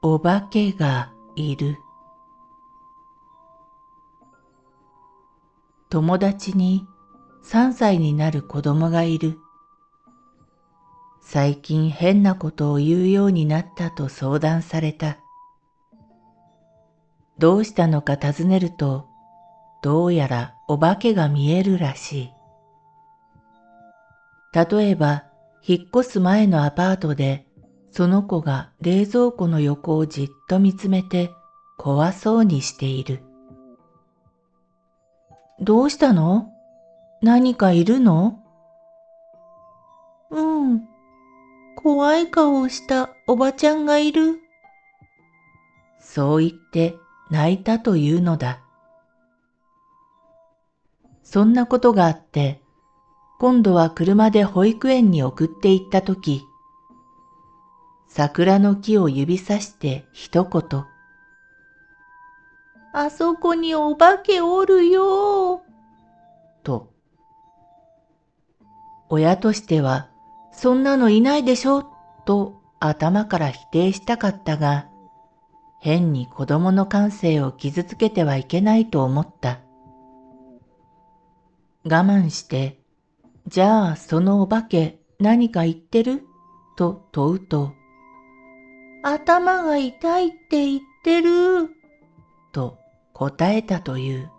お化けがいる。友達に3歳になる子供がいる。最近変なことを言うようになったと相談された。どうしたのか尋ねると、どうやらお化けが見えるらしい。例えば、引っ越す前のアパートでその子が冷蔵庫の横をじっと見つめて怖そうにしている。どうしたの？何かいるの？うん。怖い顔をしたおばちゃんがいる。そう言って泣いたというのだ。そんなことがあって、今度は車で保育園に送って行ったとき、桜の木を指さして一言。あそこにお化けおるよ。と。親としては、そんなのいないでしょ、と頭から否定したかったが、変に子供の感性を傷つけてはいけないと思った。我慢して、じゃあそのお化け何か言ってる？と問うと、頭が痛いって言ってる。と答えたという。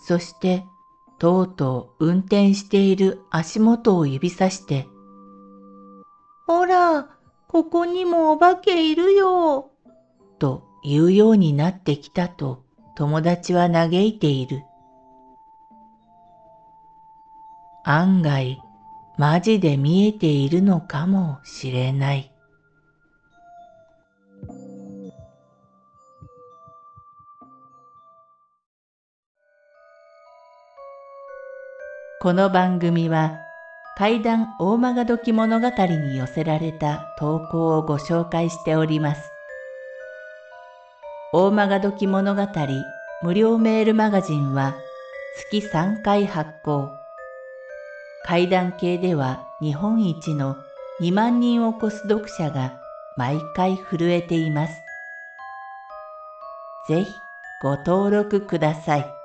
そして、とうとう運転している足元を指さして、ほら、ここにもお化けいるよ。と言うようになってきたと友達は嘆いている。案外、マジで見えているのかもしれない。この番組は怪談大曲時物語に寄せられた投稿をご紹介しております。大曲時物語無料メールマガジンは月3回発行。階段系では日本一の2万人を超す読者が毎回震えています。ぜひご登録ください。